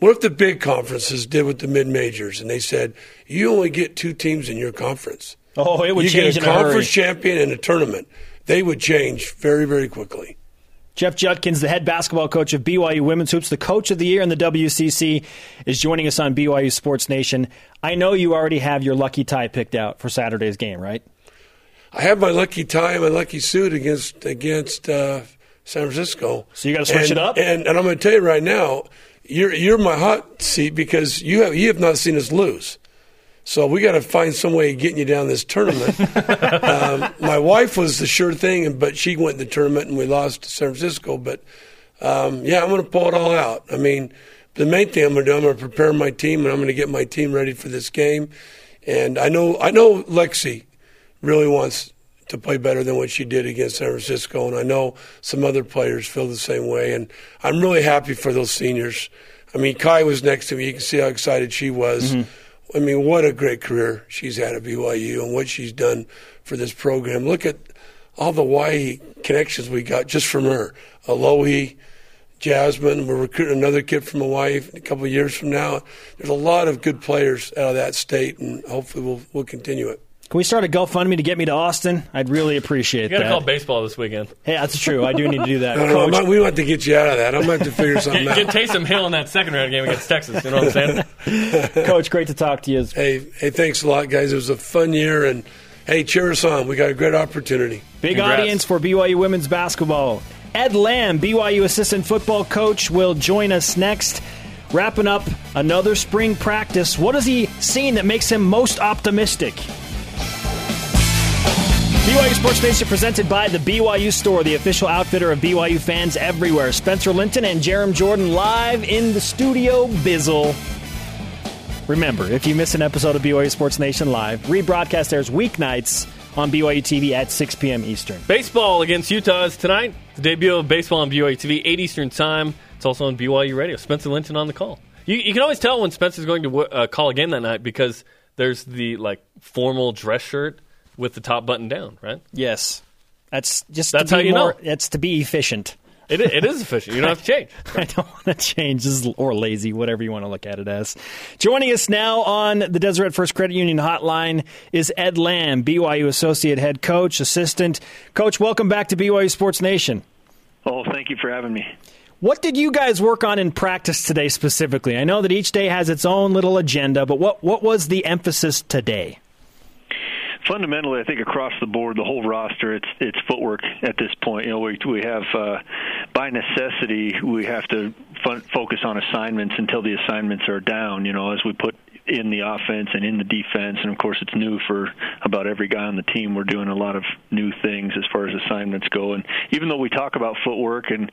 What if the big conferences did with the mid majors and they said, you only get two teams in your conference? Oh, it would you change get in a a conference champion and a tournament. They would change very, very quickly. Jeff Judkins, the head basketball coach of BYU Women's Hoops, the coach of the year in the WCC, is joining us on BYU Sports Nation. I know you already have your lucky tie picked out for Saturday's game, right? I have my lucky tie and my lucky suit against against uh, San Francisco. So you gotta switch And- it up? And, and I'm going to tell you right now, you're you're my hot seat because you have you have not seen us lose. So we got to find some way of getting you down this tournament. um, my wife was the sure thing, but she went in the tournament and we lost to San Francisco. But um, yeah, I'm going to pull it all out. I mean, the main thing I'm going to do, I'm going to prepare my team, and I'm going to get my team ready for this game. And I know I know Lexi really wants to play better than what she did against San Francisco, and I know some other players feel the same way. And I'm really happy for those seniors. I mean, Kai was next to me. You can see how excited she was. Mm-hmm. I mean, what a great career she's had at BYU and what she's done for this program. Look at all the Hawaii connections we got just from her. Alohi, Jasmine, we're recruiting another kid from Hawaii a couple of years from now. There's a lot of good players out of that state, and hopefully we'll, we'll continue it. Can we start a GoFundMe to get me to Austin? I'd really appreciate that. you got to call baseball this weekend. hey, that's true. I do need to do that. No, no, I'm not- we want to get you out of that. I'm going to have to figure something Get, get out. Taysom Hill in that second round game against Texas. You know what I'm saying? Coach, great to talk to you. Hey, hey, thanks a lot, guys. It was a fun year, and hey, cheer us on. We got a great opportunity. Big Congrats. audience for BYU women's basketball. Ed Lamb, BYU assistant football coach, will join us next. Wrapping up another spring practice. What has he seen that makes him most optimistic? BYU Sports Nation presented by the BYU Store, the official outfitter of BYU fans everywhere. Spencer Linton and Jarom Jordan live in the studio. Bizzle. Remember, if you miss an episode of BYU Sports Nation Live, rebroadcast airs weeknights on BYU TV at 6 p.m. Eastern. Baseball against Utah is tonight. The debut of baseball on BYU TV, 8 Eastern time. It's also on BYU Radio. Spencer Linton on the call. You, you can always tell when Spencer's going to uh, call a game that night because there's the like formal dress shirt with the top button down, right? Yes. That's just That's to how you more, know. That's to be efficient. It, it is efficient. You don't have to change. I don't want to change this is- or lazy, whatever you want to look at it as. Joining us now on the Deseret First Credit Union hotline is Ed Lamb, BYU Associate Head Coach, Assistant. Coach, welcome back to BYU Sports Nation. Oh, thank you for having me. What did you guys work on in practice today specifically? I know that each day has its own little agenda, but what, what was the emphasis today? Fundamentally, I think across the board, the whole roster, it's it's footwork at this point. You know, we we have uh, by necessity we have to fun, focus on assignments until the assignments are down. You know, as we put in the offense and in the defense, and of course it's new for about every guy on the team. We're doing a lot of new things as far as assignments go, and even though we talk about footwork and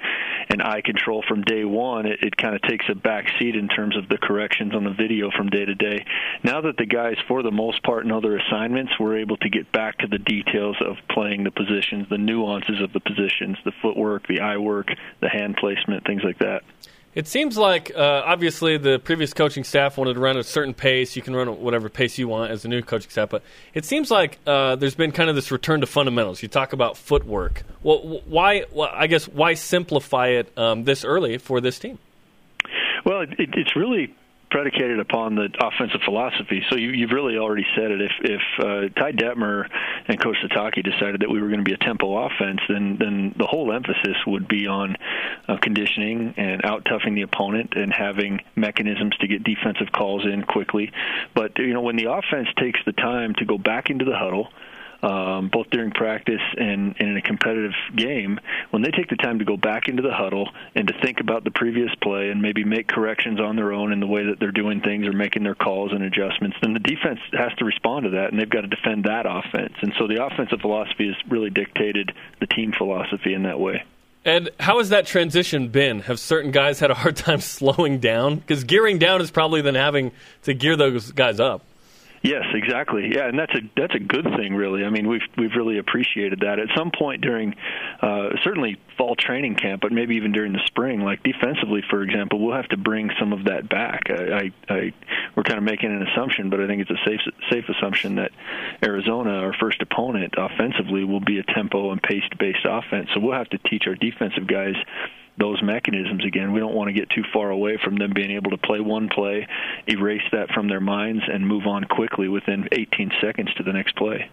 and eye control from day one, it, it kind of takes a back seat in terms of the corrections on the video from day to day. Now that the guys, for the most part, know their assignments, we're able to get back to the details of playing the positions, the nuances of the positions, the footwork, the eye work, the hand placement, things like that. It seems like uh, obviously the previous coaching staff wanted to run at a certain pace. You can run at whatever pace you want as a new coaching staff, but it seems like uh, there's been kind of this return to fundamentals. You talk about footwork. Well, why? Well, I guess why simplify it um, this early for this team? Well, it, it's really predicated upon the offensive philosophy. So you, you've really already said it. If if uh, Ty Detmer and Coach Sitake decided that we were going to be a tempo offense, then then the whole emphasis would be on uh, conditioning and out toughing the opponent and having mechanisms to get defensive calls in quickly. But you know when the offense takes the time to go back into the huddle um, both during practice and, and in a competitive game, when they take the time to go back into the huddle and to think about the previous play and maybe make corrections on their own in the way that they're doing things or making their calls and adjustments, then the defense has to respond to that, and they've got to defend that offense. And so the offensive philosophy has really dictated the team philosophy in that way. And how has that transition been? Have certain guys had a hard time slowing down? Because gearing down is probably than having to gear those guys up. Yes, exactly. Yeah, and that's a that's a good thing, really. I mean, we've we've really appreciated that. At some point during, uh, certainly fall training camp, but maybe even during the spring, like defensively, for example, we'll have to bring some of that back. I, I, I we're kind of making an assumption, but I think it's a safe safe assumption that Arizona, our first opponent, offensively, will be a tempo and pace based offense. So we'll have to teach our defensive guys those mechanisms again. We don't want to get too far away from them being able to play one play, erase that from their minds, and move on quickly within 18 seconds to the next play.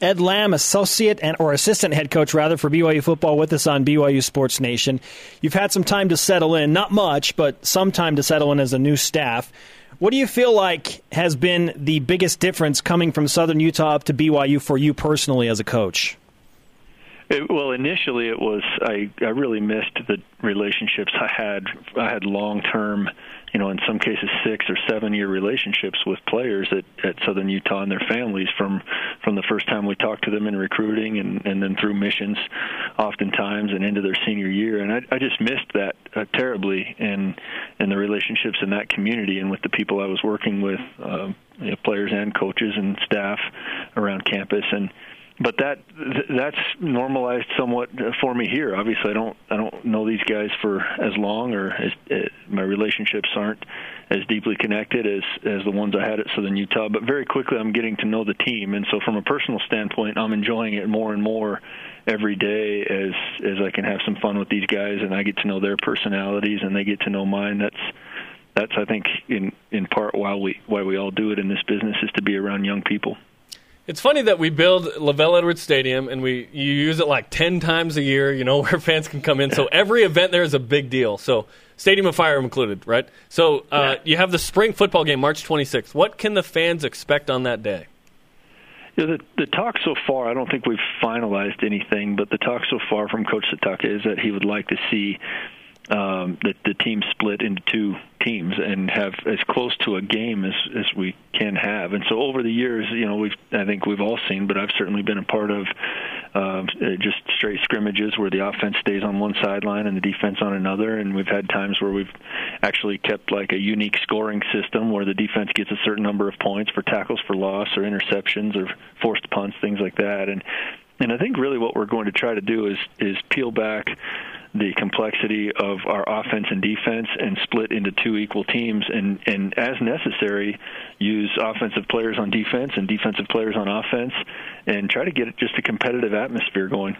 Ed Lamb, associate and or assistant head coach rather for BYU football, with us on BYU Sports Nation. You've had some time to settle in, not much, but some time to settle in as a new staff. What do you feel like has been the biggest difference coming from Southern Utah up to BYU for you personally as a coach? It, well, initially it was I I really missed the relationships I had. I had long term, you know, in some cases six or seven year relationships with players at, at Southern Utah and their families from from the first time we talked to them in recruiting and and then through missions, oftentimes and into their senior year. And I I just missed that uh, terribly in in the relationships in that community and with the people I was working with, uh, you know, players and coaches and staff around campus and but that that's normalized somewhat for me here. Obviously, I don't I don't know these guys for as long, or as, uh, my relationships aren't as deeply connected as as the ones I had at Southern Utah. But very quickly, I'm getting to know the team, and so from a personal standpoint, I'm enjoying it more and more every day as as I can have some fun with these guys, and I get to know their personalities, and they get to know mine. That's that's I think in in part why we why we all do it in this business is to be around young people. It's funny that we build LaVell Edwards Stadium and we you use it like ten times a year, you know, where fans can come in. So every event there is a big deal. So Stadium of Fire included, right? So uh, yeah. you have the spring football game, March 26th. What can the fans expect on that day? Yeah, the, the talk so far, I don't think we've finalized anything, but the talk so far from Coach Sitake is that he would like to see um, the, the team split into two teams and have as close to a game as, as we can have. And so over the years, you know, we've I think we've all seen, but I've certainly been a part of uh, just straight scrimmages where the offense stays on one sideline and the defense on another. And we've had times where we've actually kept like a unique scoring system where the defense gets a certain number of points for tackles for loss or interceptions or forced punts, things like that. And and I think really what we're going to try to do is is peel back the complexity of our offense and defense and split into two equal teams and and as necessary use offensive players on defense and defensive players on offense and try to get just a competitive atmosphere going.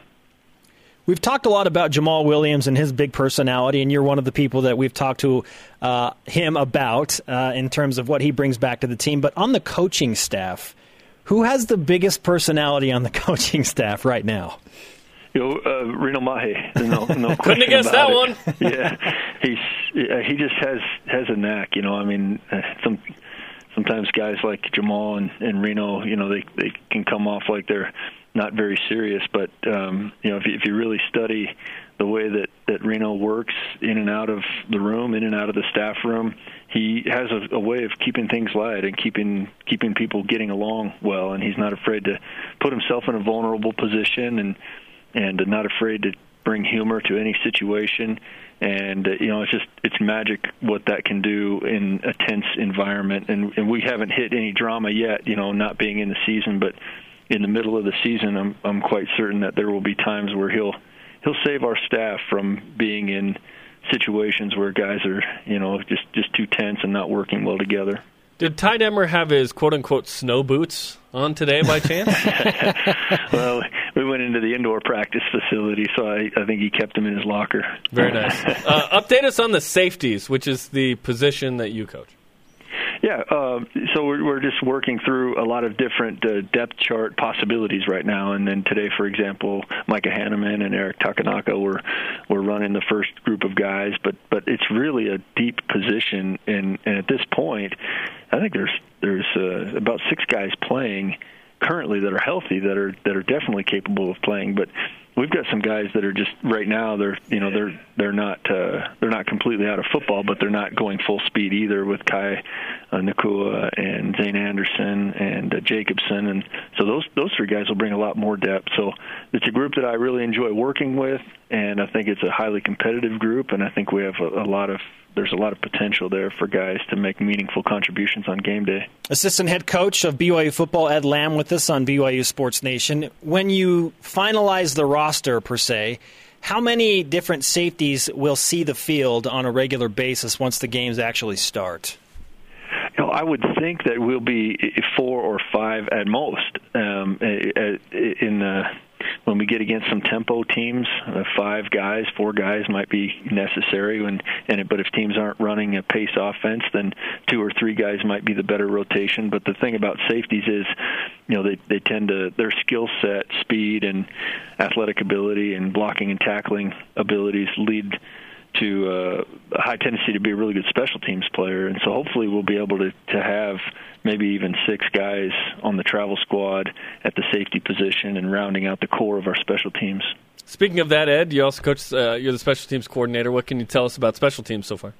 We've talked a lot about Jamaal Williams and his big personality, and you're one of the people that we've talked to uh, him about uh, in terms of what he brings back to the team. But on the coaching staff, who has the biggest personality on the coaching staff right now? you know, uh, Reno Mahe. No, no Couldn't have guessed that it. one. yeah, he's he just has has a knack. You know, I mean, uh, some sometimes guys like Jamaal and, and Reno, you know, they they can come off like they're not very serious, but um, you know, if you, if you really study the way that that Reno works in and out of the room, in and out of the staff room, he has a, a way of keeping things light and keeping keeping people getting along well, and he's not afraid to put himself in a vulnerable position and and not afraid to bring humor to any situation. And uh, you know it's just it's magic what that can do in a tense environment. And and we haven't hit any drama yet you know not being in the season but in the middle of the season I'm I'm quite certain that there will be times where he'll he'll save our staff from being in situations where guys are you know just just too tense and not working well together did Ty Detmer have his quote unquote snow boots on today by chance? well, we went into the indoor practice facility, so I, I think he kept them in his locker. Very nice. Uh, update us on the safeties, which is the position that you coach. Yeah, uh, so we're, we're just working through a lot of different uh, depth chart possibilities right now. And then today, for example, Micah Hanneman and Eric Takenaka were were running the first group of guys. But but it's really a deep position, and, and at this point, I think there's there's uh, about six guys playing currently that are healthy that are that are definitely capable of playing, but we've got some guys that are just right now they're you know they're they're not uh, they're not completely out of football, but they're not going full speed either with Kai uh, Nacua and Zayne Anderson and uh, Jacobson, and so those those three guys will bring a lot more depth. So it's a group that I really enjoy working with, and I think it's a highly competitive group, and I think we have a, a lot of there's a lot of potential there for guys to make meaningful contributions on game day. Assistant head coach of BYU football, Ed Lamb, with us on BYU Sports Nation. When you finalize the roster, per se, how many different safeties will see the field on a regular basis once the games actually start? You know, I would think that we'll be four or five at most um, in the when we get against some tempo teams, uh, five guys, four guys might be necessary. When and but if teams aren't running a pace offense, then two or three guys might be the better rotation. But the thing about safeties is, you know, they they tend to their skill set, speed, and athletic ability, and blocking and tackling abilities lead to uh, a high tendency to be a really good special teams player, and so hopefully we'll be able to to have maybe even six guys on the travel squad at the safety position and rounding out the core of our special teams. Speaking of that, Ed, you also coach. Uh, you're the special teams coordinator. What can you tell us about special teams so far?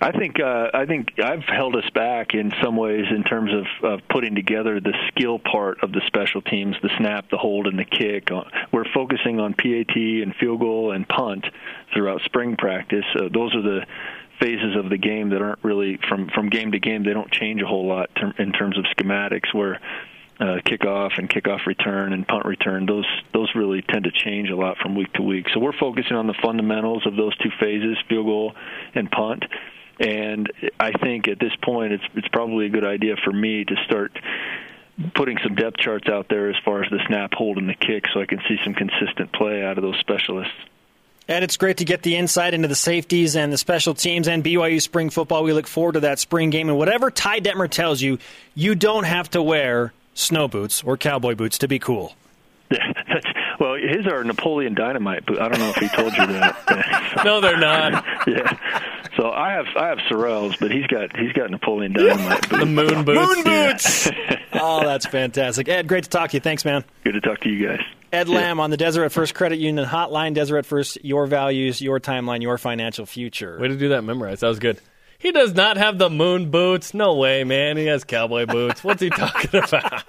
I think uh, I think I've held us back in some ways in terms of, of putting together the skill part of the special teams, the snap, the hold, and the kick. Uh, we're focusing on PAT and field goal and punt throughout spring practice. Uh, those are the phases of the game that aren't really from from game to game. They don't change a whole lot ter- in terms of schematics. Where uh, kickoff and kickoff return and punt return, those those really tend to change a lot from week to week. So we're focusing on the fundamentals of those two phases, field goal and punt. And I think at this point, it's it's probably a good idea for me to start putting some depth charts out there as far as the snap, hold, and the kick, so I can see some consistent play out of those specialists. And it's great to get the insight into the safeties and the special teams and BYU spring football. We look forward to that spring game. And whatever Ty Detmer tells you, you don't have to wear snow boots or cowboy boots to be cool. That's, well, his are Napoleon Dynamite, but I don't know if he told you that. no, they're not. yeah. So I have I have Sorels, but he's got he's got Napoleon Dynamite. the moon boots. Moon boots. oh, that's fantastic. Ed, great to talk to you. Thanks, man. Good to talk to you guys. Ed Lamb on the Deseret First Credit Union Hotline. Deseret First, your values, your timeline, your financial future. Way to do that memorized. That was good. He does not have the moon boots. No way, man. He has cowboy boots. What's he talking about?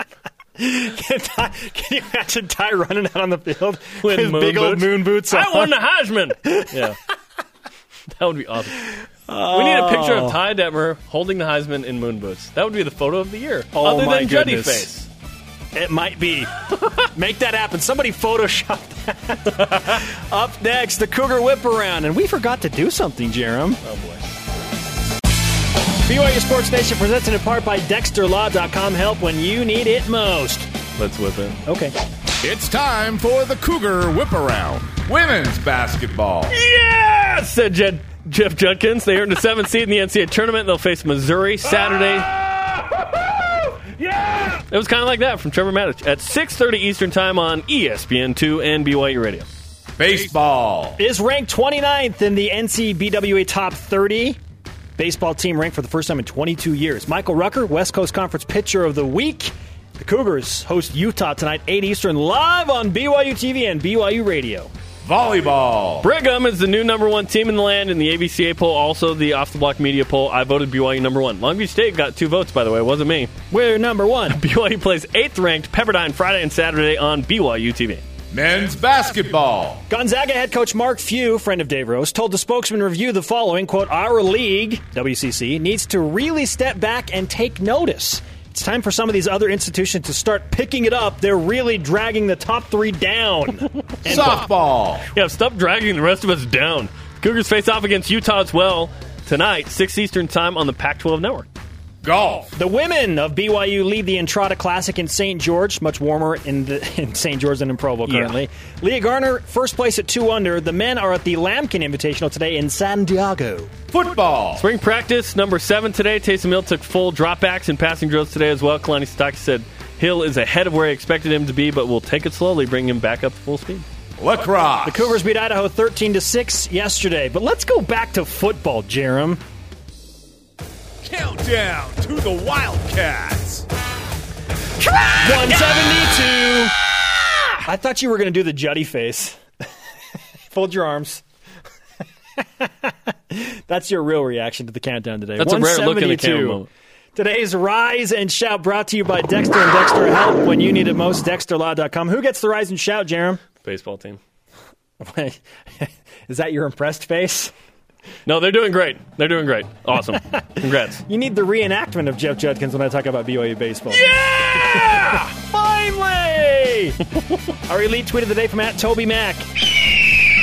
Can, Ty, can, you imagine Ty running out on the field with his big boots? old moon boots on? I won the Heisman. yeah. That would be awesome. Oh. We need a picture of Ty Detmer holding the Heisman in moon boots. That would be the photo of the year. Oh, other my than goodness. Juddy face. It might be. Make that happen. Somebody Photoshop that. Up next, the Cougar Whip Around. And we forgot to do something, Jarom. Oh, boy. BYU Sports Nation presented in part by DexterLaw.com. Help when you need it most. Let's whip it. Okay. It's time for the Cougar Whip Around. Women's basketball. Yes, Said Jed, Jeff Judkins. They earned a seventh seed in the NCAA tournament. They'll face Missouri Saturday. Ah! Yeah! It was kind of like that from Trevor Matich at 6.30 Eastern Time on E ESPN2 and BYU Radio. Baseball. Is ranked 29th in the NCBWA Top 30. Baseball team ranked for the first time in 22 years. Michael Rucker, West Coast Conference Pitcher of the Week. The Cougars host Utah tonight, 8 Eastern, live on BYU TV and BYU Radio. Volleyball. Brigham is the new number one team in the land in the AVCA poll, also the off the block media poll. I voted BYU number one. Long Beach State got two votes, by the way. It wasn't me. We're number one. BYU plays eighth ranked Pepperdine Friday and Saturday on BYU TV. Men's basketball. Gonzaga head coach Mark Few, friend of Dave Rose, told the spokesman review the following quote, Our league, WCC, needs to really step back and take notice. It's time for some of these other institutions to start picking it up. They're really dragging the top three down. And- Softball. Yeah, stop dragging the rest of us down. Cougars face off against Utah as well tonight, 6 Eastern Time on the Pac 12 network. Golf. The women of BYU lead the Entrada Classic in St. George, much warmer in, the, in St. George than in Provo currently. Leah Garner, first place at two under. The men are at the Lamkin Invitational today in San Diego. Football. Spring practice number seven today. Taysom Hill took full dropbacks and passing drills today as well. Kalani Sitake said Hill is ahead of where he expected him to be, but we'll take it slowly, bring him back up to full speed. Lacrosse. The Cougars beat Idaho 13 to 6 yesterday. But let's go back to football, Jarom. Countdown to the Wildcats. 172. I thought you were going to do the Juddy face. Fold your arms. That's your real reaction to the countdown today. That's a rare look in the camera Today's Rise and Shout brought to you by Dexter and Dexter Help when you need it most. DexterLaw.com. Who gets the Rise and Shout, Jarom? Baseball team. Is that your impressed face? No, they're doing great. They're doing great. Awesome. Congrats. You need the reenactment of Jeff Judkins when I talk about BYU baseball. Yeah! Finally! Our elite tweet of the day from at Toby Mack.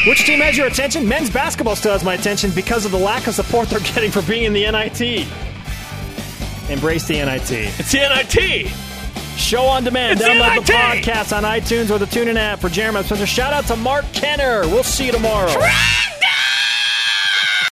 Which team has your attention? Men's basketball still has my attention because of the lack of support they're getting for being in the NIT. Embrace the NIT. It's the NIT. Show on demand. It's the Download the NIT. podcast on iTunes or the TuneIn app. For Jeremy Spencer, shout out to Mark Kenner. We'll see you tomorrow.